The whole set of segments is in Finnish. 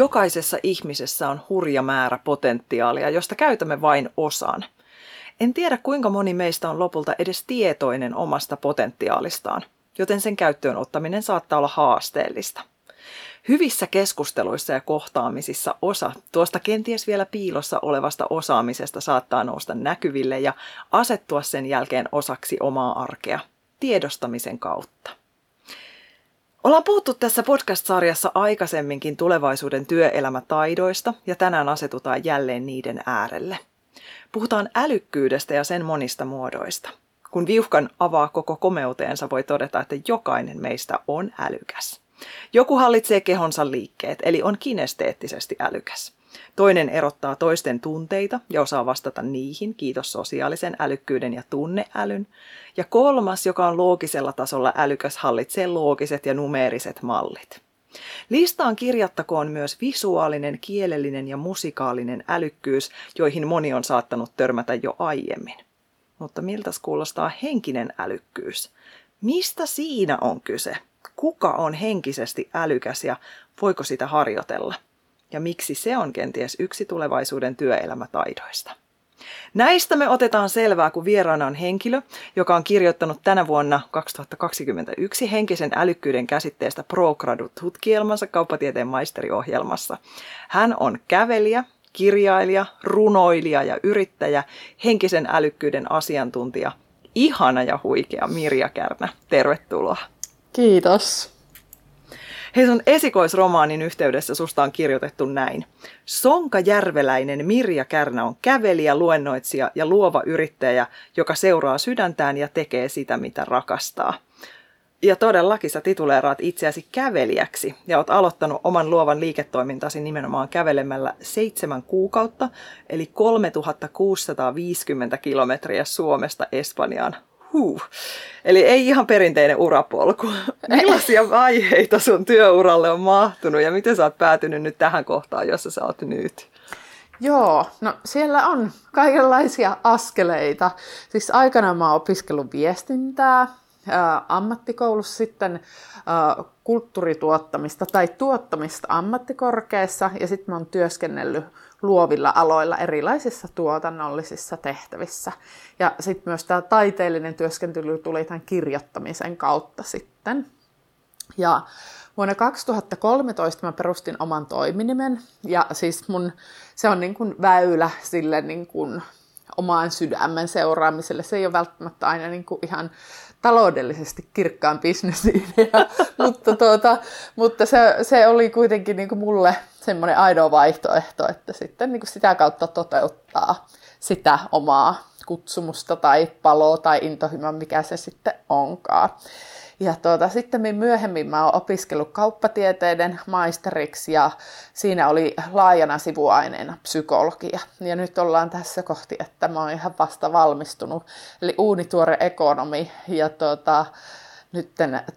Jokaisessa ihmisessä on hurja määrä potentiaalia, josta käytämme vain osan. En tiedä kuinka moni meistä on lopulta edes tietoinen omasta potentiaalistaan, joten sen käyttöön ottaminen saattaa olla haasteellista. Hyvissä keskusteluissa ja kohtaamisissa osa tuosta kenties vielä piilossa olevasta osaamisesta saattaa nousta näkyville ja asettua sen jälkeen osaksi omaa arkea tiedostamisen kautta. Ollaan puhuttu tässä podcast-sarjassa aikaisemminkin tulevaisuuden työelämätaidoista ja tänään asetutaan jälleen niiden äärelle. Puhutaan älykkyydestä ja sen monista muodoista. Kun viuhkan avaa koko komeuteensa, voi todeta, että jokainen meistä on älykäs. Joku hallitsee kehonsa liikkeet, eli on kinesteettisesti älykäs. Toinen erottaa toisten tunteita ja osaa vastata niihin, kiitos sosiaalisen älykkyyden ja tunneälyn. Ja kolmas, joka on loogisella tasolla älykäs, hallitsee loogiset ja numeeriset mallit. Listaan kirjattakoon myös visuaalinen, kielellinen ja musikaalinen älykkyys, joihin moni on saattanut törmätä jo aiemmin. Mutta miltä kuulostaa henkinen älykkyys? Mistä siinä on kyse? Kuka on henkisesti älykäs ja voiko sitä harjoitella? Ja miksi se on kenties yksi tulevaisuuden työelämätaidoista. Näistä me otetaan selvää, kun vieraana on henkilö, joka on kirjoittanut tänä vuonna 2021 henkisen älykkyyden käsitteestä ProGradu-tutkielmansa kauppatieteen maisteriohjelmassa. Hän on kävelijä, kirjailija, runoilija ja yrittäjä, henkisen älykkyyden asiantuntija, ihana ja huikea Mirja Kärnä. Tervetuloa. Kiitos. Hei sun esikoisromaanin yhteydessä susta on kirjoitettu näin. Sonka Järveläinen Mirja Kärnä on kävelijä, luennoitsija ja luova yrittäjä, joka seuraa sydäntään ja tekee sitä, mitä rakastaa. Ja todellakin sä tituleeraat itseäsi kävelijäksi ja oot aloittanut oman luovan liiketoimintasi nimenomaan kävelemällä seitsemän kuukautta, eli 3650 kilometriä Suomesta Espanjaan Huh. Eli ei ihan perinteinen urapolku. Millaisia vaiheita sun työuralle on mahtunut ja miten sä oot päätynyt nyt tähän kohtaan, jossa sä oot nyt? Joo, no siellä on kaikenlaisia askeleita. Siis aikanaan mä oon opiskellut viestintää, ammattikoulussa sitten kulttuurituottamista tai tuottamista ammattikorkeassa ja sitten mä oon työskennellyt luovilla aloilla erilaisissa tuotannollisissa tehtävissä. Ja sitten myös tämä taiteellinen työskentely tuli tämän kirjoittamisen kautta sitten. Ja vuonna 2013 mä perustin oman toiminimen ja siis mun, se on niin kuin väylä sille niin kuin omaan sydämen seuraamiselle. Se ei ole välttämättä aina niin kuin ihan taloudellisesti kirkkaan bisnesidea, mutta, tuota, mutta se, se oli kuitenkin niin kuin mulle semmoinen ainoa vaihtoehto, että sitten niin kuin sitä kautta toteuttaa sitä omaa kutsumusta tai paloa tai intohimoa, mikä se sitten onkaan. Ja tuota, sitten myöhemmin mä oon opiskellut kauppatieteiden maisteriksi ja siinä oli laajana sivuaineena psykologia. Ja nyt ollaan tässä kohti, että mä oon ihan vasta valmistunut, eli uunituore ekonomi. Ja tuota, nyt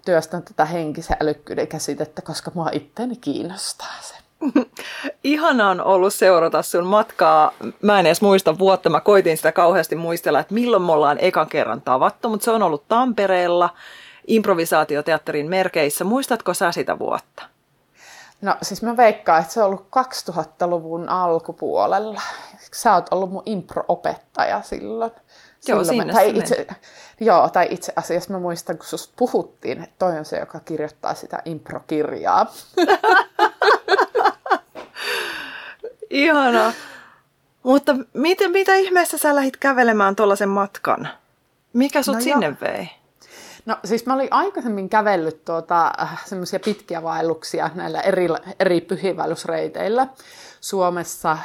työstän tätä henkisen älykkyyden käsitettä, koska mua itteni kiinnostaa se. Ihana on ollut seurata sun matkaa. Mä en edes muista vuotta, mä koitin sitä kauheasti muistella, että milloin me ollaan ekan kerran tavattu, mutta se on ollut Tampereella improvisaatioteatterin merkeissä. Muistatko sä sitä vuotta? No siis mä veikkaan, että se on ollut 2000-luvun alkupuolella. Sä oot ollut mun impro-opettaja silloin. Joo, silloin sinne, tai itse, joo, tai itse asiassa mä muistan, kun sus puhuttiin, että toi on se, joka kirjoittaa sitä impro-kirjaa. Ihana. Mutta miten, mitä ihmeessä sä lähdit kävelemään tuollaisen matkan? Mikä sut no sinne jo. vei? No siis mä olin aikaisemmin kävellyt tuota, äh, semmoisia pitkiä vaelluksia näillä eri, eri pyhiinvaellusreiteillä Suomessa, äh,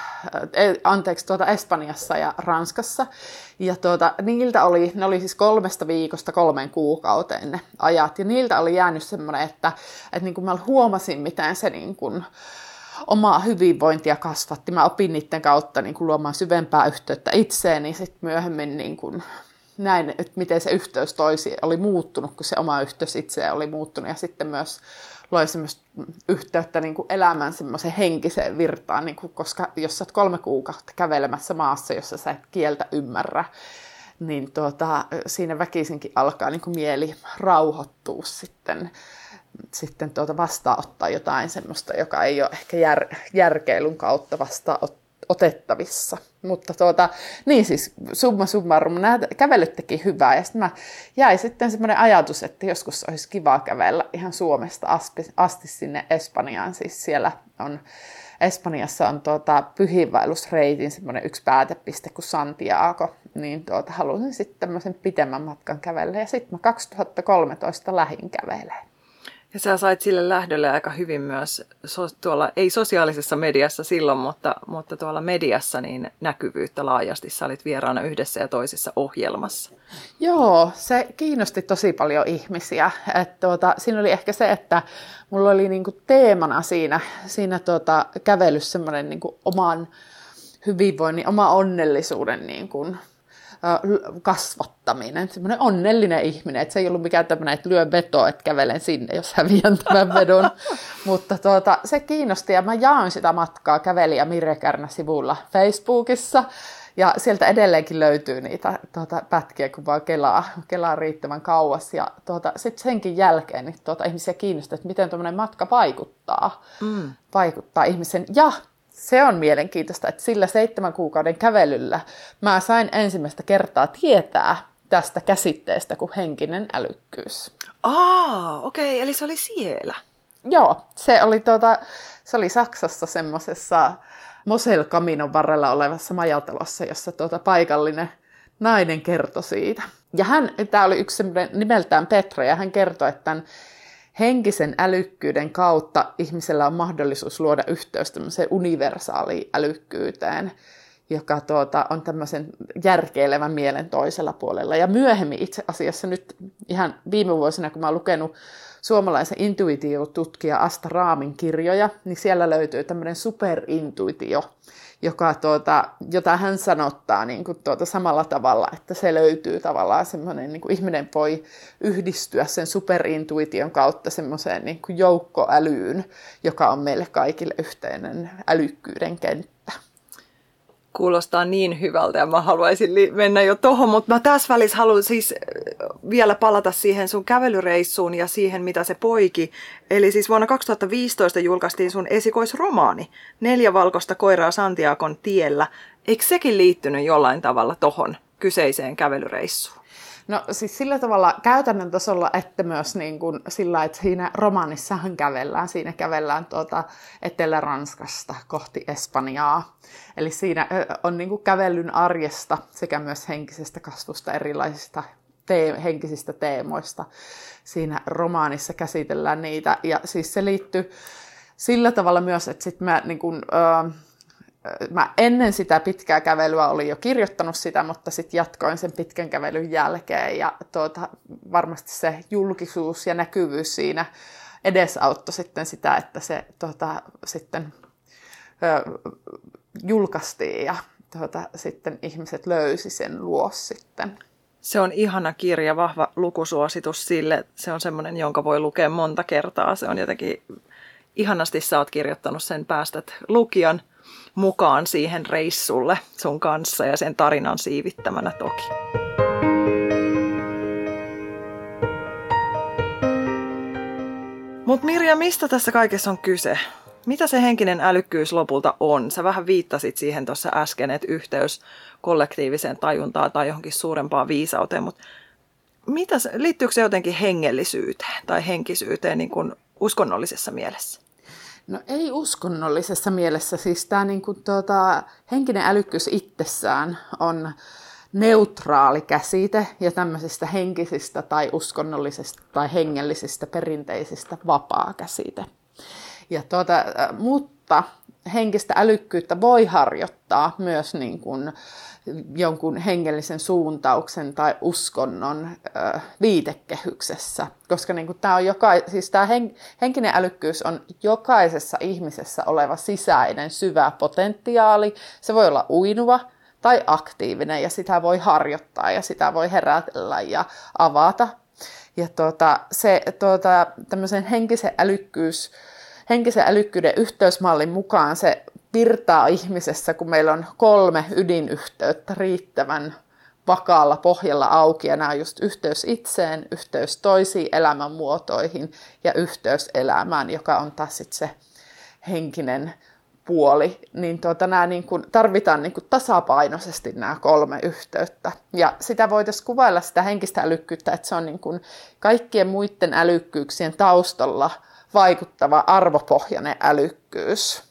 anteeksi, tuota Espanjassa ja Ranskassa. Ja tuota, niiltä oli, ne oli siis kolmesta viikosta kolmeen kuukauteen ne ajat. Ja niiltä oli jäänyt semmoinen, että, että niin kuin mä huomasin, miten se niin kuin, omaa hyvinvointia kasvatti. Mä opin niiden kautta niin kuin luomaan syvempää yhteyttä itseeni, sitten myöhemmin niin kuin näin, että miten se yhteys toisi oli muuttunut, kun se oma yhteys itse oli muuttunut. Ja sitten myös loi semmoista yhteyttä niin kuin elämän semmoiseen henkiseen virtaan, niin kuin, koska jos sä oot kolme kuukautta kävelemässä maassa, jossa sä et kieltä ymmärrä, niin tuota, siinä väkisinkin alkaa niin kuin mieli rauhoittua sitten sitten tuota vastaanottaa jotain semmoista, joka ei ole ehkä jär, järkeilyn kautta vastaanotettavissa. Mutta tuota, niin siis summa summarum, nämä kävelyt teki hyvää ja sitten jäi sitten semmoinen ajatus, että joskus olisi kiva kävellä ihan Suomesta asti, asti sinne Espanjaan. Siis siellä on, Espanjassa on tuota, pyhiinvaellusreitin semmoinen yksi päätepiste kuin Santiago, niin tuota, halusin sitten tämmöisen pitemmän matkan kävellä ja sitten mä 2013 lähin kävelemään. Ja sä sait sille lähdölle aika hyvin myös so, tuolla, ei sosiaalisessa mediassa silloin, mutta, mutta tuolla mediassa niin näkyvyyttä laajasti. Sä olit vieraana yhdessä ja toisessa ohjelmassa. Joo, se kiinnosti tosi paljon ihmisiä. Et tuota, siinä oli ehkä se, että mulla oli niinku teemana siinä, siinä tuota, kävelyssä semmoinen niinku oman hyvinvoinnin, oma onnellisuuden niinku, kasvattaminen, semmoinen onnellinen ihminen, että se ei ollut mikään tämmöinen, että lyön vetoa, että kävelen sinne, jos häviän tämän vedon. Mutta tuota, se kiinnosti ja mä jaan sitä matkaa kävelijä Mirja Kärnä sivulla Facebookissa. Ja sieltä edelleenkin löytyy niitä tuota, pätkiä, kun vaan kelaa, kelaa riittävän kauas. Ja tuota, sitten senkin jälkeen niin tuota, ihmisiä kiinnostaa, että miten tuommoinen matka vaikuttaa, mm. vaikuttaa ihmisen. Ja se on mielenkiintoista, että sillä seitsemän kuukauden kävelyllä mä sain ensimmäistä kertaa tietää tästä käsitteestä kuin henkinen älykkyys. Aa, okei, okay, eli se oli siellä. Joo, se oli, tuota, se oli Saksassa semmoisessa Mosel Kaminon varrella olevassa majatalossa, jossa tuota paikallinen nainen kertoi siitä. Ja hän, tämä oli yksi nimeltään Petra, ja hän kertoi, että tämän henkisen älykkyyden kautta ihmisellä on mahdollisuus luoda yhteys tämmöiseen universaaliin älykkyyteen, joka tuota, on tämmöisen järkeilevän mielen toisella puolella. Ja myöhemmin itse asiassa nyt ihan viime vuosina, kun mä oon lukenut suomalaisen intuitiotutkija Asta Raamin kirjoja, niin siellä löytyy tämmöinen superintuitio, joka, tuota, jota hän sanottaa niin kuin tuota samalla tavalla, että se löytyy tavallaan semmoinen, niin kuin ihminen voi yhdistyä sen superintuition kautta semmoiseen niin kuin joukkoälyyn, joka on meille kaikille yhteinen älykkyyden kenttä kuulostaa niin hyvältä ja mä haluaisin mennä jo tohon, mutta mä tässä välissä haluan siis äh, vielä palata siihen sun kävelyreissuun ja siihen, mitä se poiki. Eli siis vuonna 2015 julkaistiin sun esikoisromaani, Neljä valkoista koiraa Santiagon tiellä. Eikö sekin liittynyt jollain tavalla tohon kyseiseen kävelyreissuun? No siis sillä tavalla käytännön tasolla, että myös niin kuin sillä, että siinä romaanissahan kävellään, siinä kävellään tuota Etelä-Ranskasta kohti Espanjaa. Eli siinä on niin kuin kävellyn arjesta sekä myös henkisestä kasvusta erilaisista tee- henkisistä teemoista. Siinä romaanissa käsitellään niitä ja siis se liittyy sillä tavalla myös, että sitten mä niin kuin, äh, mä ennen sitä pitkää kävelyä olin jo kirjoittanut sitä, mutta sitten jatkoin sen pitkän kävelyn jälkeen ja tuota, varmasti se julkisuus ja näkyvyys siinä edesauttoi sitten sitä, että se tuota, sitten ö, julkaistiin ja tuota, sitten ihmiset löysi sen luos sitten. Se on ihana kirja, vahva lukusuositus sille. Se on semmoinen, jonka voi lukea monta kertaa. Se on jotenkin ihanasti sä oot kirjoittanut sen, päästät lukijan mukaan siihen reissulle sun kanssa ja sen tarinan siivittämänä toki. Mutta Mirja, mistä tässä kaikessa on kyse? Mitä se henkinen älykkyys lopulta on? Sä vähän viittasit siihen tuossa äsken, että yhteys kollektiiviseen tajuntaan tai johonkin suurempaan viisauteen, mutta mitä, liittyykö se jotenkin hengellisyyteen tai henkisyyteen niin kuin uskonnollisessa mielessä? No ei uskonnollisessa mielessä. Siis tämä niin kuin, tuota, henkinen älykkyys itsessään on neutraali käsite ja tämmöisistä henkisistä tai uskonnollisista tai hengellisistä perinteisistä vapaa käsite. Ja tuota, mutta henkistä älykkyyttä voi harjoittaa myös niin kuin jonkun hengellisen suuntauksen tai uskonnon ö, viitekehyksessä, koska niin kuin tämä, on joka, siis tämä hen, henkinen älykkyys on jokaisessa ihmisessä oleva sisäinen syvä potentiaali. Se voi olla uinuva tai aktiivinen ja sitä voi harjoittaa ja sitä voi herätellä ja avata. Ja tuota, se tuota, tämmöisen henkisen älykkyys henkisen älykkyyden yhteysmallin mukaan se virtaa ihmisessä, kun meillä on kolme ydinyhteyttä riittävän vakaalla pohjalla auki, ja nämä on just yhteys itseen, yhteys toisiin elämänmuotoihin ja yhteys elämään, joka on taas sitten se henkinen puoli, niin tuota, nämä niin kuin, tarvitaan niin kuin tasapainoisesti nämä kolme yhteyttä. Ja sitä voitaisiin kuvailla sitä henkistä älykkyyttä, että se on niin kuin kaikkien muiden älykkyyksien taustalla vaikuttava arvopohjainen älykkyys.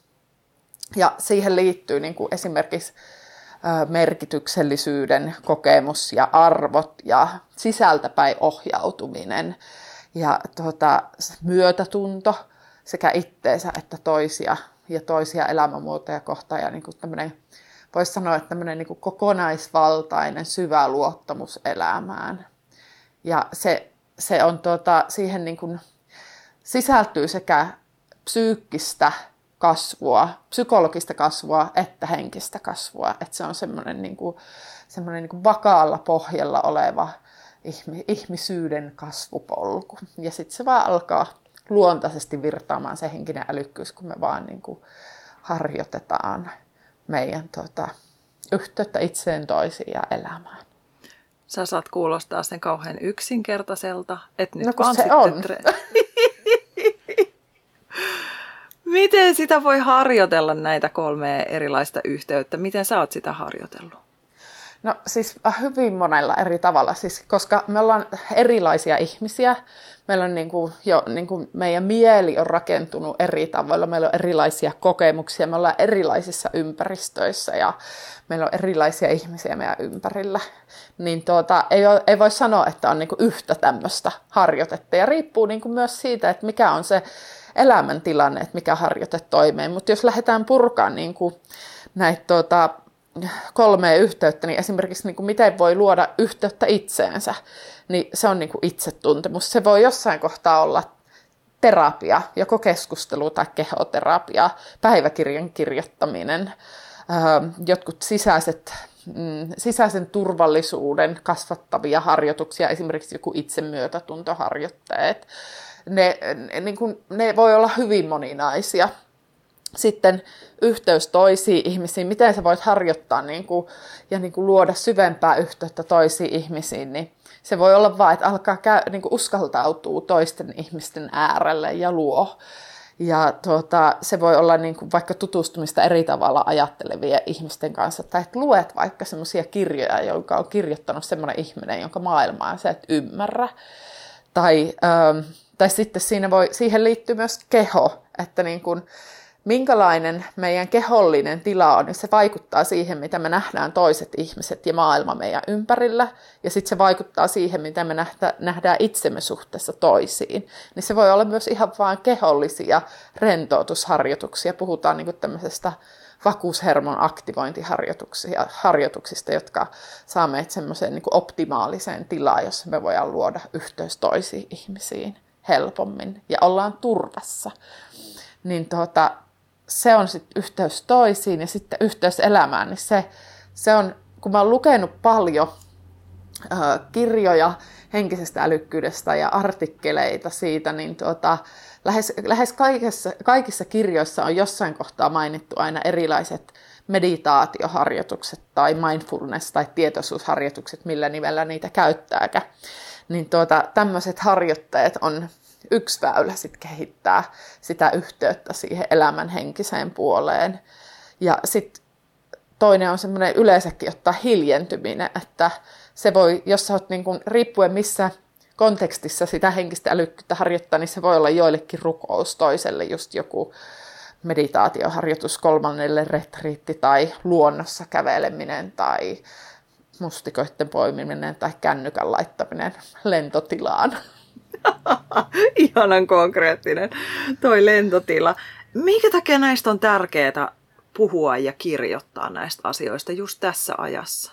Ja siihen liittyy niin kuin esimerkiksi merkityksellisyyden kokemus ja arvot ja sisältäpäin ohjautuminen ja tuota, myötätunto sekä itteensä että toisia ja toisia elämänmuotoja kohtaan ja niin kuin tämmöinen, voisi sanoa, että tämmöinen niin kuin kokonaisvaltainen syvä luottamus elämään. Ja se, se on tuota, siihen niin kuin, sisältyy sekä psyykkistä kasvua, psykologista kasvua että henkistä kasvua. Että se on semmoinen, niin kuin, semmoinen niin kuin vakaalla pohjalla oleva ihmisyyden kasvupolku. Ja sitten se vaan alkaa luontaisesti virtaamaan se henkinen älykkyys, kun me vaan niin kuin harjoitetaan meidän tota, yhteyttä itseen, toisiin ja elämään. Sä saat kuulostaa sen kauhean yksinkertaiselta, että nyt no, vaan se sitten on. Tre- Miten sitä voi harjoitella näitä kolmea erilaista yhteyttä? Miten sä oot sitä harjoitellut? No siis hyvin monella eri tavalla, siis, koska me ollaan erilaisia ihmisiä. Meillä on niin kuin, jo, niin kuin meidän mieli on rakentunut eri tavoilla, meillä on erilaisia kokemuksia, me ollaan erilaisissa ympäristöissä ja meillä on erilaisia ihmisiä meidän ympärillä. Niin tuota, ei, ole, ei voi sanoa, että on niin kuin yhtä tämmöistä harjoitetta ja riippuu niin kuin myös siitä, että mikä on se elämäntilanne, että mikä harjoite toimeen. Mutta jos lähdetään purkaan niin kuin näitä tuota, kolmea yhteyttä, niin esimerkiksi niin kuin miten voi luoda yhteyttä itseensä, niin se on niin kuin itsetuntemus. Se voi jossain kohtaa olla terapia, joko keskustelu tai kehoterapia, päiväkirjan kirjoittaminen, jotkut sisäiset, mm, sisäisen turvallisuuden kasvattavia harjoituksia, esimerkiksi joku itsemyötätuntoharjoitteet, ne, niin kuin, ne voi olla hyvin moninaisia. Sitten yhteys toisiin ihmisiin, miten sä voit harjoittaa niin kuin, ja niin kuin luoda syvempää yhteyttä toisiin ihmisiin, niin se voi olla vain, että alkaa käy, niin kuin uskaltautuu toisten ihmisten äärelle ja luo. Ja tuota, se voi olla niin kuin vaikka tutustumista eri tavalla ajattelevien ihmisten kanssa, tai että luet vaikka semmoisia kirjoja, jonka on kirjoittanut semmoinen ihminen, jonka maailmaa sä et ymmärrä. Tai ähm, tai sitten siinä voi, siihen liittyy myös keho, että niin kuin, minkälainen meidän kehollinen tila on, niin se vaikuttaa siihen, mitä me nähdään toiset ihmiset ja maailma meidän ympärillä, ja sitten se vaikuttaa siihen, mitä me nähdään itsemme suhteessa toisiin. Niin se voi olla myös ihan vain kehollisia rentoutusharjoituksia. Puhutaan niin tämmöisestä vakuushermon aktivointiharjoituksista, jotka saa meitä semmoiseen niin optimaaliseen tilaan, jossa me voidaan luoda yhteys toisiin ihmisiin helpommin ja ollaan turvassa. Niin tuota, se on sitten yhteys toisiin ja sitten yhteys elämään, niin se, se on, kun mä oon lukenut paljon äh, kirjoja henkisestä älykkyydestä ja artikkeleita siitä, niin tuota, lähes, lähes kaikissa, kaikissa kirjoissa on jossain kohtaa mainittu aina erilaiset meditaatioharjoitukset tai mindfulness- tai tietoisuusharjoitukset, millä nimellä niitä käyttääkään niin tuota, tämmöiset harjoitteet on yksi väylä sit kehittää sitä yhteyttä siihen elämän henkiseen puoleen. Ja sitten toinen on semmoinen yleensäkin ottaa hiljentyminen, että se voi, jos sä oot niin kun, riippuen missä kontekstissa sitä henkistä älykkyyttä harjoittaa, niin se voi olla joillekin rukous, toiselle just joku meditaatioharjoitus, kolmannelle retriitti tai luonnossa käveleminen tai mustikoiden poimiminen tai kännykän laittaminen lentotilaan. Ihanan konkreettinen toi lentotila. Minkä takia näistä on tärkeää puhua ja kirjoittaa näistä asioista just tässä ajassa?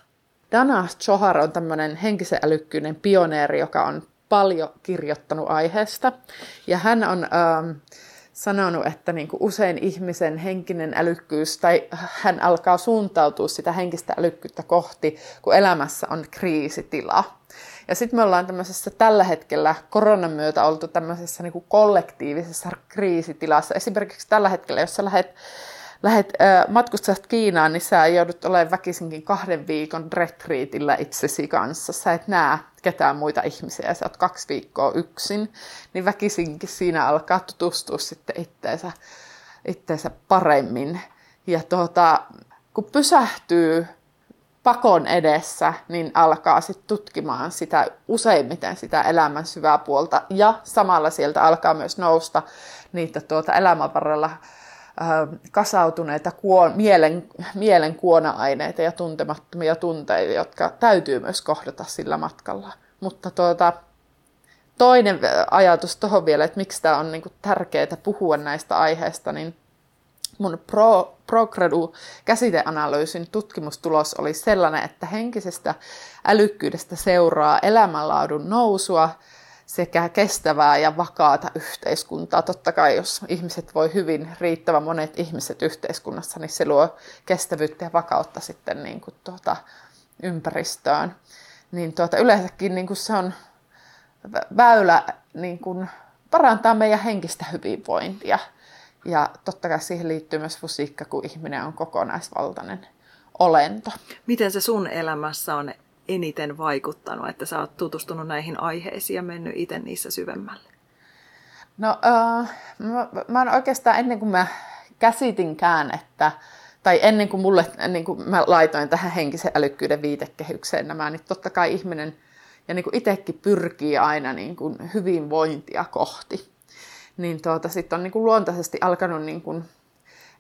Dana Johar on tämmöinen henkisen älykkyyden pioneeri, joka on paljon kirjoittanut aiheesta. Ja hän on ähm, sanonut, että niin kuin usein ihmisen henkinen älykkyys, tai hän alkaa suuntautua sitä henkistä älykkyyttä kohti, kun elämässä on kriisitila. Ja sitten me ollaan tämmöisessä tällä hetkellä koronan myötä oltu tämmöisessä niin kuin kollektiivisessa kriisitilassa. Esimerkiksi tällä hetkellä, jos sä lähdet lähet, äh, matkustat Kiinaan, niin sä joudut olemaan väkisinkin kahden viikon retriitillä itsesi kanssa. Sä et näe ketään muita ihmisiä, sä oot kaksi viikkoa yksin, niin väkisinkin siinä alkaa tutustua sitten itteensä, itteensä paremmin. Ja tuota, kun pysähtyy pakon edessä, niin alkaa sitten tutkimaan sitä useimmiten sitä elämän syvää puolta ja samalla sieltä alkaa myös nousta niitä tuota elämän varrella kasautuneita kuon, mielen, mielen kuona-aineita ja tuntemattomia tunteita, jotka täytyy myös kohdata sillä matkalla. Mutta tuota, toinen ajatus tuohon vielä, että miksi tämä on niinku tärkeää puhua näistä aiheista, niin mun Pro, ProGradu käsiteanalyysin tutkimustulos oli sellainen, että henkisestä älykkyydestä seuraa elämänlaadun nousua sekä kestävää ja vakaata yhteiskuntaa. Totta kai, jos ihmiset voi hyvin, riittävän monet ihmiset yhteiskunnassa, niin se luo kestävyyttä ja vakautta sitten niin kuin tuota, ympäristöön. Niin tuota, yleensäkin niin kuin se on väylä niin kuin parantaa meidän henkistä hyvinvointia. Ja totta kai siihen liittyy myös fysiikka, kun ihminen on kokonaisvaltainen olento. Miten se sun elämässä on eniten vaikuttanut, että sä oot tutustunut näihin aiheisiin ja mennyt itse niissä syvemmälle? No, uh, mä, mä oon oikeastaan ennen kuin mä käsitinkään, että tai ennen kuin mulle, niin kuin mä laitoin tähän henkisen älykkyyden viitekehykseen nämä, niin totta kai ihminen ja niin kuin itsekin pyrkii aina niin kuin hyvinvointia kohti. Niin tuota, sitten on niin kuin luontaisesti alkanut niin kuin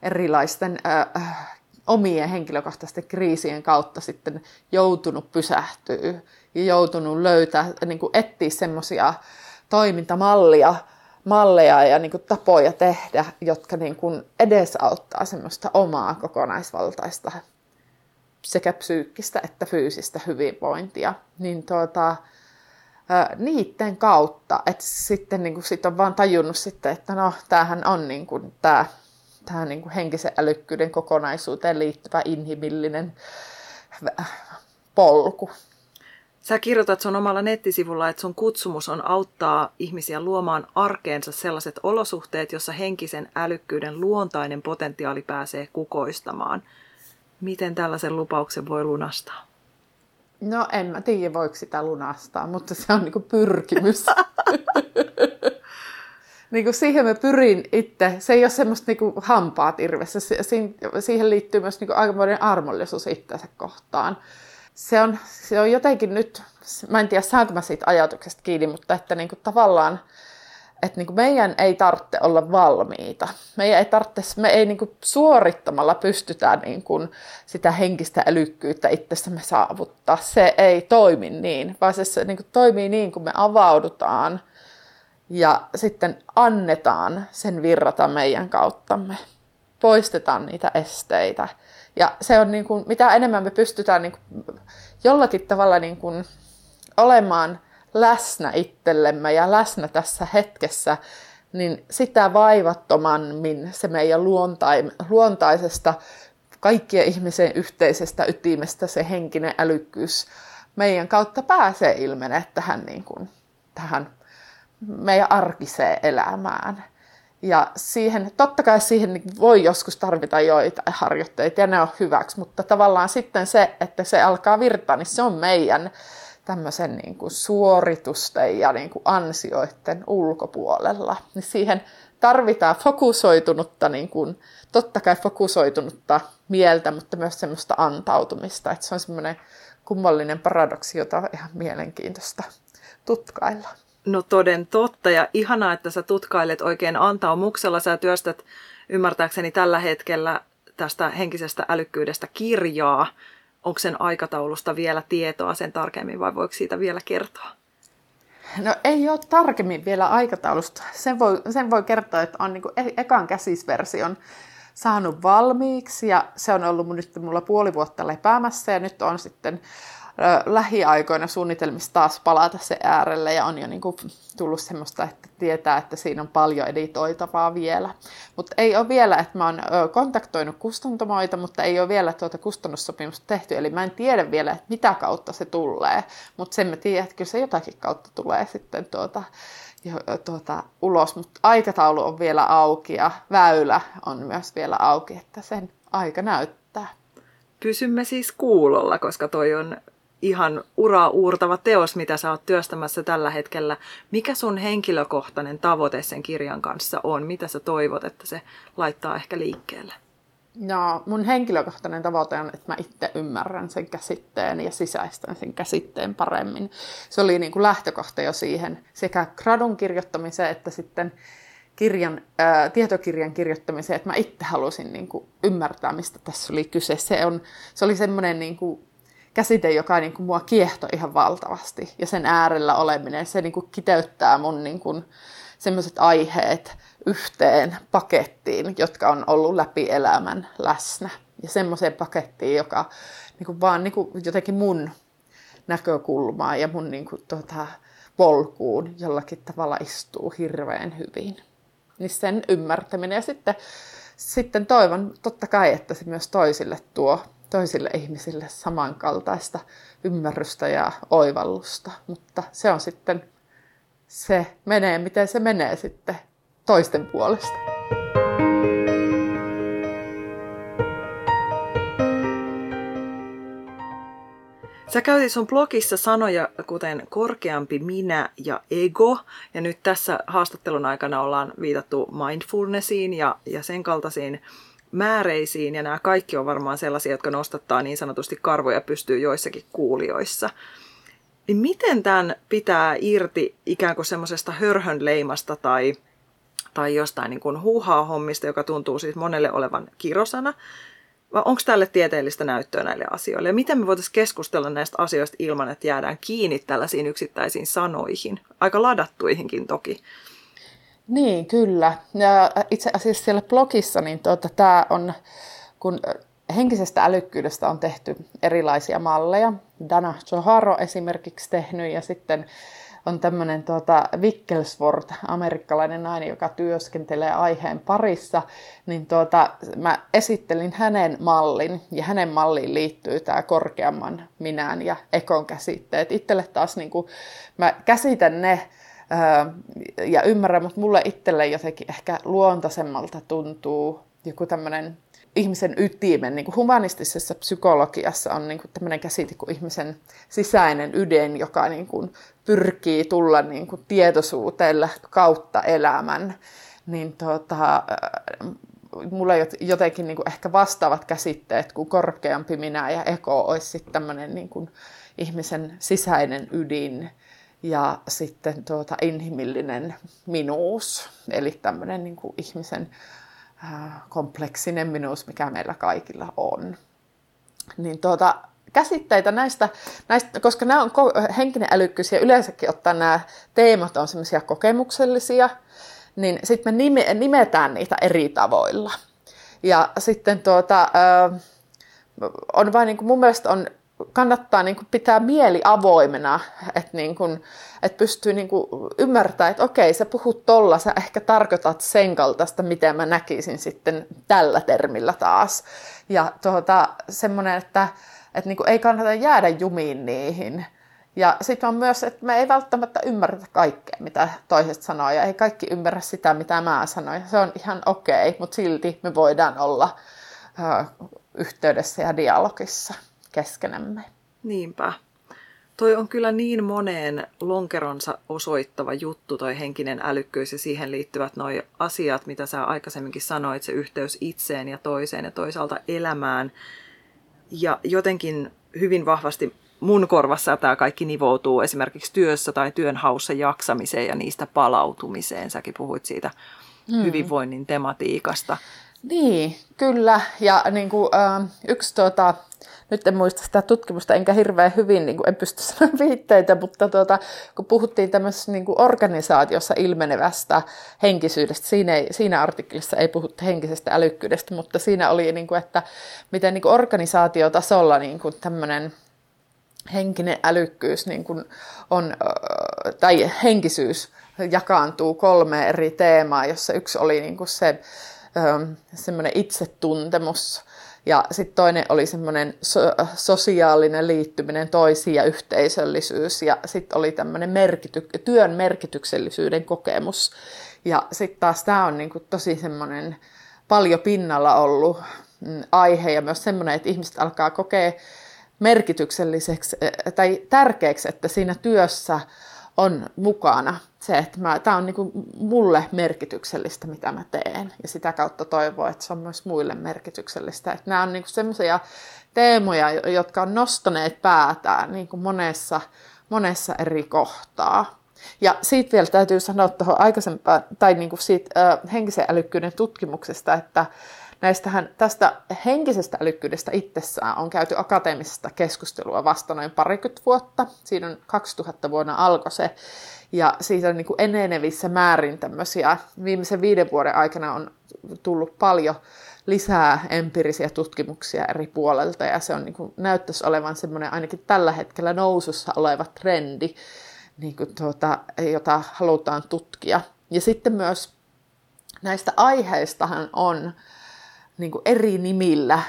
erilaisten äh, omien henkilökohtaisten kriisien kautta sitten joutunut pysähtyä ja joutunut löytää, niin kuin etsiä semmoisia toimintamallia, malleja ja niin kuin tapoja tehdä, jotka niin kuin edesauttaa semmoista omaa kokonaisvaltaista sekä psyykkistä että fyysistä hyvinvointia. Niin tuota, niiden kautta, että sitten niin kuin, sit on vaan tajunnut sitten, että no tämähän on niin kuin, tämä tähän niin kuin henkisen älykkyyden kokonaisuuteen liittyvä inhimillinen polku. Sä kirjoitat sun omalla nettisivulla, että sun kutsumus on auttaa ihmisiä luomaan arkeensa sellaiset olosuhteet, jossa henkisen älykkyyden luontainen potentiaali pääsee kukoistamaan. Miten tällaisen lupauksen voi lunastaa? No en mä tiedä, voiko sitä lunastaa, mutta se on niinku pyrkimys. niin kuin siihen mä pyrin itse. Se ei ole semmoista niin kuin hampaat irvessä. Siihen liittyy myös niin kuin aikamoinen armollisuus itsensä kohtaan. Se on, se on jotenkin nyt, mä en tiedä saanko mä siitä ajatuksesta kiinni, mutta että niin kuin tavallaan, että niin kuin meidän ei tarvitse olla valmiita. Meidän ei tarvitse, me ei niin kuin suorittamalla pystytä niin kuin sitä henkistä älykkyyttä itsessämme saavuttaa. Se ei toimi niin, vaan se niin kuin toimii niin, kun me avaudutaan – ja sitten annetaan sen virrata meidän kauttamme. Poistetaan niitä esteitä. Ja se on niin kuin, mitä enemmän me pystytään niin kuin, jollakin tavalla niin kuin, olemaan läsnä itsellemme ja läsnä tässä hetkessä, niin sitä vaivattomammin se meidän luontaisesta, kaikkien ihmisen yhteisestä ytimestä se henkinen älykkyys meidän kautta pääsee ilmenee tähän, niin kuin, tähän meidän arkiseen elämään. Ja siihen, totta kai siihen voi joskus tarvita joitain harjoitteita ja ne on hyväksi, mutta tavallaan sitten se, että se alkaa virtaa, niin se on meidän tämmöisen niin kuin suoritusten ja niin kuin ansioiden ulkopuolella. Niin siihen tarvitaan fokusoitunutta, niin kuin, totta kai fokusoitunutta mieltä, mutta myös semmoista antautumista. Että se on semmoinen kummallinen paradoksi, jota on ihan mielenkiintoista tutkailla. No toden totta ja ihanaa, että sä tutkailet oikein antaumuksella. Sä työstät ymmärtääkseni tällä hetkellä tästä henkisestä älykkyydestä kirjaa. onko sen aikataulusta vielä tietoa sen tarkemmin vai voiko siitä vielä kertoa? No ei ole tarkemmin vielä aikataulusta. Sen voi, sen voi kertoa, että on niin ekan käsisversion saanut valmiiksi ja se on ollut nyt mulla puoli vuotta lepäämässä ja nyt on sitten lähiaikoina suunnitelmissa taas palata se äärelle ja on jo niin kuin tullut semmoista, että tietää, että siinä on paljon editoitavaa vielä. Mutta ei ole vielä, että mä oon kontaktoinut kustantamoita, mutta ei ole vielä tuota kustannussopimusta tehty, eli mä en tiedä vielä, että mitä kautta se tulee, mutta sen mä tiedän, että kyllä se jotakin kautta tulee sitten tuota, jo, tuota, ulos, mutta aikataulu on vielä auki ja väylä on myös vielä auki, että sen aika näyttää. Pysymme siis kuulolla, koska toi on ihan uraa uurtava teos, mitä sä oot työstämässä tällä hetkellä. Mikä sun henkilökohtainen tavoite sen kirjan kanssa on? Mitä sä toivot, että se laittaa ehkä liikkeelle? No, mun henkilökohtainen tavoite on, että mä itse ymmärrän sen käsitteen ja sisäistän sen käsitteen paremmin. Se oli niin kuin lähtökohta jo siihen sekä gradun kirjoittamiseen että sitten kirjan, ää, tietokirjan kirjoittamiseen, että mä itse halusin niin kuin ymmärtää, mistä tässä oli kyse. Se, on, se oli semmoinen niin kuin käsite, joka niin kuin mua kiehtoi ihan valtavasti. Ja sen äärellä oleminen, se niin kuin kiteyttää mun niin kuin sellaiset aiheet yhteen pakettiin, jotka on ollut läpi elämän läsnä. Ja semmoiseen pakettiin, joka niin kuin vaan niin kuin jotenkin mun näkökulmaa ja mun niin kuin, tota, polkuun jollakin tavalla istuu hirveän hyvin. Niin sen ymmärtäminen. Ja sitten, sitten toivon totta kai, että se myös toisille tuo toisille ihmisille samankaltaista ymmärrystä ja oivallusta, mutta se on sitten, se menee miten se menee sitten toisten puolesta. Sä käytit sun blogissa sanoja kuten korkeampi minä ja ego, ja nyt tässä haastattelun aikana ollaan viitattu mindfulnessiin ja, ja sen kaltaisiin määreisiin, ja nämä kaikki on varmaan sellaisia, jotka nostattaa niin sanotusti karvoja pystyy joissakin kuulijoissa. Niin miten tämän pitää irti ikään kuin semmoisesta hörhönleimasta tai, tai jostain niin kuin huuhaa hommista, joka tuntuu siis monelle olevan kirosana, vai onko tälle tieteellistä näyttöä näille asioille? Ja miten me voitaisiin keskustella näistä asioista ilman, että jäädään kiinni tällaisiin yksittäisiin sanoihin? Aika ladattuihinkin toki. Niin, kyllä. Ja itse asiassa siellä blogissa, niin tuota, tämä on, kun henkisestä älykkyydestä on tehty erilaisia malleja. Dana Joharo esimerkiksi tehnyt ja sitten on tämmöinen tuota, Wickelsworth, amerikkalainen nainen, joka työskentelee aiheen parissa, niin tuota, mä esittelin hänen mallin, ja hänen malliin liittyy tämä korkeamman minän ja ekon käsitteet. Itselle taas niin kuin, mä käsitän ne ja ymmärrän, mutta mulle itselle jotenkin ehkä luontaisemmalta tuntuu joku tämmöinen ihmisen ytimen, niin kuin humanistisessa psykologiassa on niin kuin tämmöinen käsite kuin ihmisen sisäinen ydin, joka niin kuin pyrkii tulla niin kuin tietoisuuteen kautta elämän. Niin tota, mulla jotenkin niin kuin ehkä vastaavat käsitteet kuin korkeampi minä ja eko olisi sitten tämmöinen niin kuin ihmisen sisäinen ydin, ja sitten tuota, inhimillinen minuus, eli tämmöinen niin kuin ihmisen kompleksinen minuus, mikä meillä kaikilla on. Niin tuota, käsitteitä näistä, näistä, koska nämä on henkinen älykkyys ja yleensäkin ottaa nämä teemat on semmoisia kokemuksellisia, niin sitten me nime, nimetään niitä eri tavoilla. Ja sitten tuota, on vain niin kuin mun mielestä on kannattaa niin kuin pitää mieli avoimena, että, niin kuin, että pystyy niin kuin ymmärtämään, että okei, sä puhut tolla, sä ehkä tarkoitat sen kaltaista, miten mä näkisin sitten tällä termillä taas. Ja tuota, semmoinen, että, että niin kuin ei kannata jäädä jumiin niihin. Ja sitten on myös, että me ei välttämättä ymmärretä kaikkea, mitä toiset sanoo, ja ei kaikki ymmärrä sitä, mitä mä sanoin. Se on ihan okei, mutta silti me voidaan olla uh, yhteydessä ja dialogissa keskenämme. Niinpä. Toi on kyllä niin moneen lonkeronsa osoittava juttu, toi henkinen älykkyys ja siihen liittyvät nuo asiat, mitä sä aikaisemminkin sanoit, se yhteys itseen ja toiseen ja toisaalta elämään. Ja jotenkin hyvin vahvasti mun korvassa tämä kaikki nivoutuu esimerkiksi työssä tai työnhaussa jaksamiseen ja niistä palautumiseen. Säkin puhuit siitä hmm. hyvinvoinnin tematiikasta. Niin, kyllä. Ja niin kuin, äh, yksi tuota, nyt en muista sitä tutkimusta, enkä hirveän hyvin, niin kuin en pysty sanomaan viitteitä, mutta tuota, kun puhuttiin tämmöisessä niin kuin organisaatiossa ilmenevästä henkisyydestä, siinä, ei, siinä artikkelissa ei puhuttu henkisestä älykkyydestä, mutta siinä oli, niin kuin, että miten niin kuin organisaatiotasolla niin kuin tämmöinen henkinen älykkyys niin kuin on, tai henkisyys jakaantuu kolme eri teemaa, jossa yksi oli niin kuin se semmoinen itsetuntemus, ja sitten toinen oli semmoinen so- sosiaalinen liittyminen toisiin ja yhteisöllisyys. Ja sitten oli tämmöinen merkity- työn merkityksellisyyden kokemus. Ja sitten taas tämä on niinku tosi semmoinen paljon pinnalla ollut mm, aihe ja myös semmoinen, että ihmiset alkaa kokea merkitykselliseksi tai tärkeäksi, että siinä työssä on mukana se, että tämä on niinku mulle merkityksellistä, mitä mä teen. Ja sitä kautta toivoo, että se on myös muille merkityksellistä. Että nämä on niinku sellaisia teemoja, jotka on nostaneet päätään niinku monessa, monessa eri kohtaa. Ja siitä vielä täytyy sanoa tuohon aikaisempaan, tai niinku siitä äh, henkisen älykkyyden tutkimuksesta, että Näistähän, tästä henkisestä älykkyydestä itsessään on käyty akateemisesta keskustelua vasta noin parikymmentä vuotta. Siinä on 2000 vuonna alkoi se. Ja siitä on niin kuin enenevissä määrin tämmöisiä, viimeisen viiden vuoden aikana on tullut paljon lisää empiirisiä tutkimuksia eri puolelta ja se on niin kuin, näyttäisi olevan semmoinen ainakin tällä hetkellä nousussa oleva trendi, niin kuin tuota, jota halutaan tutkia. Ja sitten myös näistä aiheistahan on niin kuin eri nimillä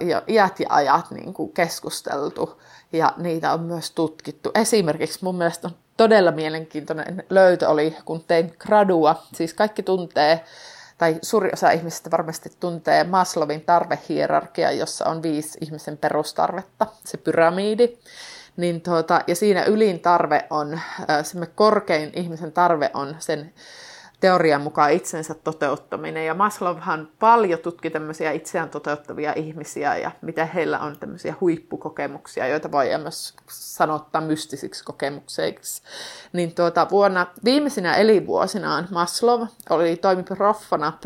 ja iät ja ajat niin kuin keskusteltu ja niitä on myös tutkittu. Esimerkiksi mun mielestä on todella mielenkiintoinen löytö oli, kun tein gradua. Siis kaikki tuntee, tai suuri osa ihmisistä varmasti tuntee Maslowin tarvehierarkia, jossa on viisi ihmisen perustarvetta, se pyramidi. Niin tuota, ja siinä ylin tarve on, se korkein ihmisen tarve on sen teorian mukaan itsensä toteuttaminen. Ja Maslowhan paljon tutki tämmöisiä itseään toteuttavia ihmisiä ja miten heillä on tämmöisiä huippukokemuksia, joita voi myös sanottaa mystisiksi kokemuksiksi. Niin tuota, vuonna viimeisinä elinvuosinaan Maslow oli toimi proffana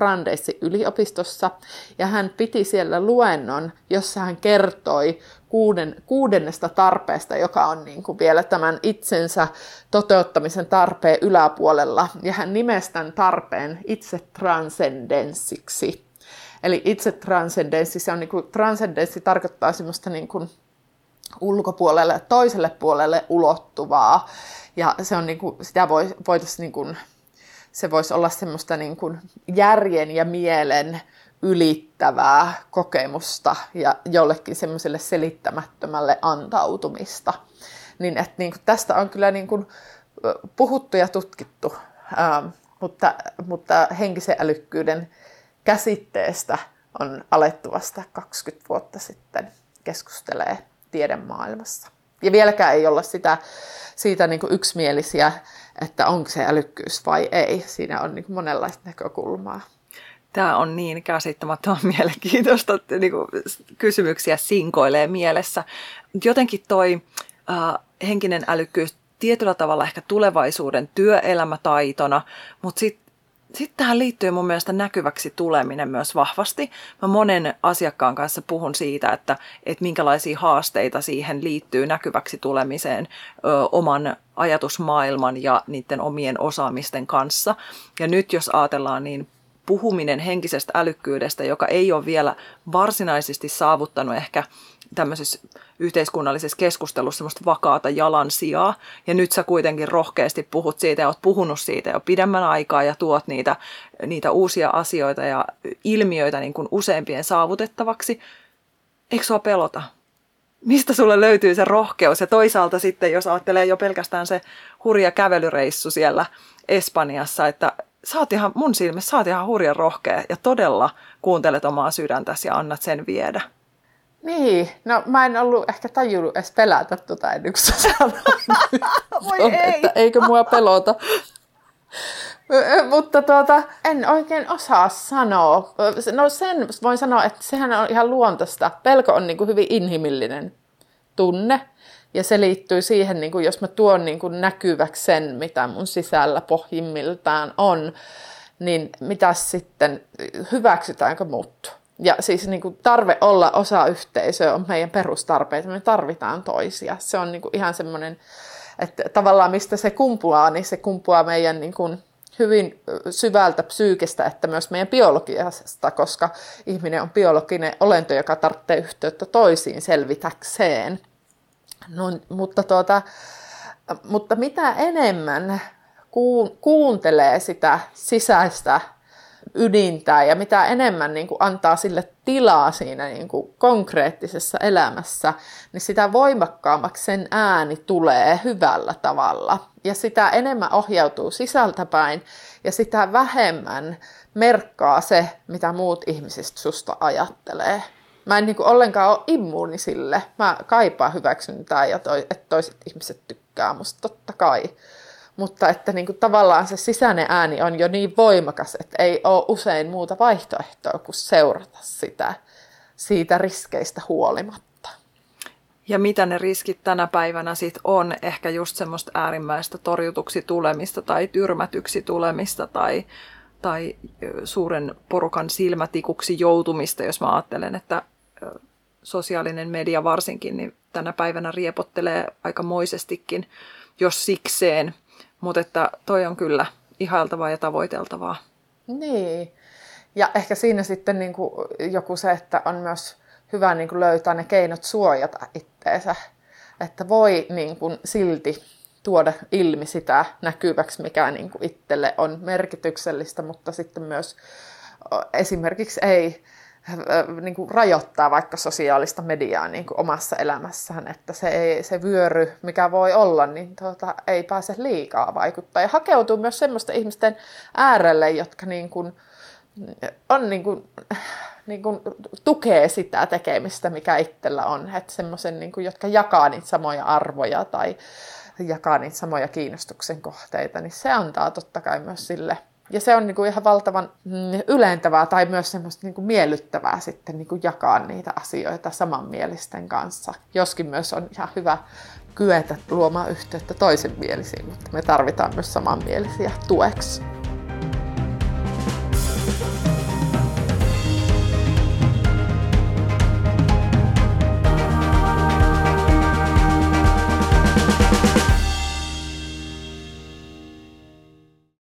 yliopistossa ja hän piti siellä luennon, jossa hän kertoi kuuden, kuudennesta tarpeesta, joka on niin kuin vielä tämän itsensä toteuttamisen tarpeen yläpuolella. Ja hän nimesi tämän tarpeen itse transcendenssiksi. Eli itse transcendenssi, se on niin kuin, transcendenssi tarkoittaa semmoista niin kuin ulkopuolelle, toiselle puolelle ulottuvaa. Ja se on niin kuin, sitä voi, voitaisiin niin kuin, se voisi olla semmoista niin kuin järjen ja mielen ylittävää kokemusta ja jollekin semmoiselle selittämättömälle antautumista. Niin, että niin kuin tästä on kyllä niin kuin puhuttu ja tutkittu, ähm, mutta, mutta henkisen älykkyyden käsitteestä on alettu vasta 20 vuotta sitten keskustelee tiedemaailmassa. Ja vieläkään ei olla sitä, siitä niin kuin yksimielisiä, että onko se älykkyys vai ei. Siinä on niin kuin monenlaista näkökulmaa. Tämä on niin käsittämättömän mielenkiintoista, että niin kuin kysymyksiä sinkoilee mielessä. Jotenkin toi äh, henkinen älykkyys tietyllä tavalla ehkä tulevaisuuden työelämätaitona, mutta sitten sitten tähän liittyy mun mielestä näkyväksi tuleminen myös vahvasti. Mä monen asiakkaan kanssa puhun siitä, että, että minkälaisia haasteita siihen liittyy näkyväksi tulemiseen ö, oman ajatusmaailman ja niiden omien osaamisten kanssa. Ja nyt jos ajatellaan niin puhuminen henkisestä älykkyydestä, joka ei ole vielä varsinaisesti saavuttanut ehkä tämmöisessä yhteiskunnallisessa keskustelussa semmoista vakaata jalansijaa. Ja nyt sä kuitenkin rohkeasti puhut siitä ja oot puhunut siitä jo pidemmän aikaa ja tuot niitä, niitä uusia asioita ja ilmiöitä niin kuin useampien saavutettavaksi. Eikö sua pelota? Mistä sulle löytyy se rohkeus? Ja toisaalta sitten, jos ajattelee jo pelkästään se hurja kävelyreissu siellä Espanjassa, että sä oot ihan, mun silmissä sä oot ihan hurjan rohkea ja todella kuuntelet omaa sydäntäsi ja annat sen viedä. Niin, no mä en ollut ehkä tajunnut edes pelätä tuota ennen kuin sä Voi ei. Että eikö mua pelota. Mutta tuota, en oikein osaa sanoa. No sen voin sanoa, että sehän on ihan luontaista. Pelko on niin kuin hyvin inhimillinen tunne. Ja se liittyy siihen, niin kuin jos mä tuon niin kuin näkyväksi sen, mitä mun sisällä pohjimmiltaan on, niin mitä sitten, hyväksytäänkö muuttua? Ja siis niin kuin tarve olla osa yhteisöä on meidän perustarpeita, me tarvitaan toisia. Se on niin kuin ihan semmoinen, että tavallaan mistä se kumpuaa, niin se kumpuaa meidän niin kuin hyvin syvältä psyykestä, että myös meidän biologiasta, koska ihminen on biologinen olento, joka tarvitsee yhteyttä toisiin selvitäkseen. No, mutta, tuota, mutta mitä enemmän kuuntelee sitä sisäistä ydintää ja mitä enemmän niin kuin antaa sille tilaa siinä niin kuin konkreettisessa elämässä, niin sitä voimakkaammaksi sen ääni tulee hyvällä tavalla. Ja sitä enemmän ohjautuu sisältäpäin ja sitä vähemmän merkkaa se, mitä muut ihmisistä susta ajattelee. Mä en niin kuin ollenkaan ole immuuni sille. Mä kaipaan hyväksyntää ja toi, että toiset ihmiset tykkää musta totta kai mutta että niin kuin tavallaan se sisäinen ääni on jo niin voimakas, että ei ole usein muuta vaihtoehtoa kuin seurata sitä siitä riskeistä huolimatta. Ja mitä ne riskit tänä päivänä sitten on? Ehkä just semmoista äärimmäistä torjutuksi tulemista tai tyrmätyksi tulemista tai, tai suuren porukan silmätikuksi joutumista, jos mä ajattelen, että sosiaalinen media varsinkin niin tänä päivänä riepottelee aikamoisestikin, jos sikseen – mutta että toi on kyllä ihailtavaa ja tavoiteltavaa. Niin. Ja ehkä siinä sitten niin kuin joku se, että on myös hyvä niin kuin löytää ne keinot suojata itteensä. Että voi niin kuin silti tuoda ilmi sitä näkyväksi, mikä niin kuin itselle on merkityksellistä, mutta sitten myös esimerkiksi ei niin kuin rajoittaa vaikka sosiaalista mediaa niin kuin omassa elämässään, että se, ei, se vyöry, mikä voi olla, niin tuota, ei pääse liikaa vaikuttaa. Ja hakeutuu myös semmoisten ihmisten äärelle, jotka niin kuin, on niin kuin, niin kuin, tukee sitä tekemistä, mikä itsellä on. Että semmoisen, niin kuin, jotka jakaa niitä samoja arvoja tai jakaa niitä samoja kiinnostuksen kohteita, niin se antaa totta kai myös sille ja se on niin kuin ihan valtavan mm, ylentävää tai myös semmoista niin kuin miellyttävää sitten niin kuin jakaa niitä asioita samanmielisten kanssa. Joskin myös on ihan hyvä kyetä luomaan yhteyttä toisenmielisiin, mutta me tarvitaan myös samanmielisiä tueksi.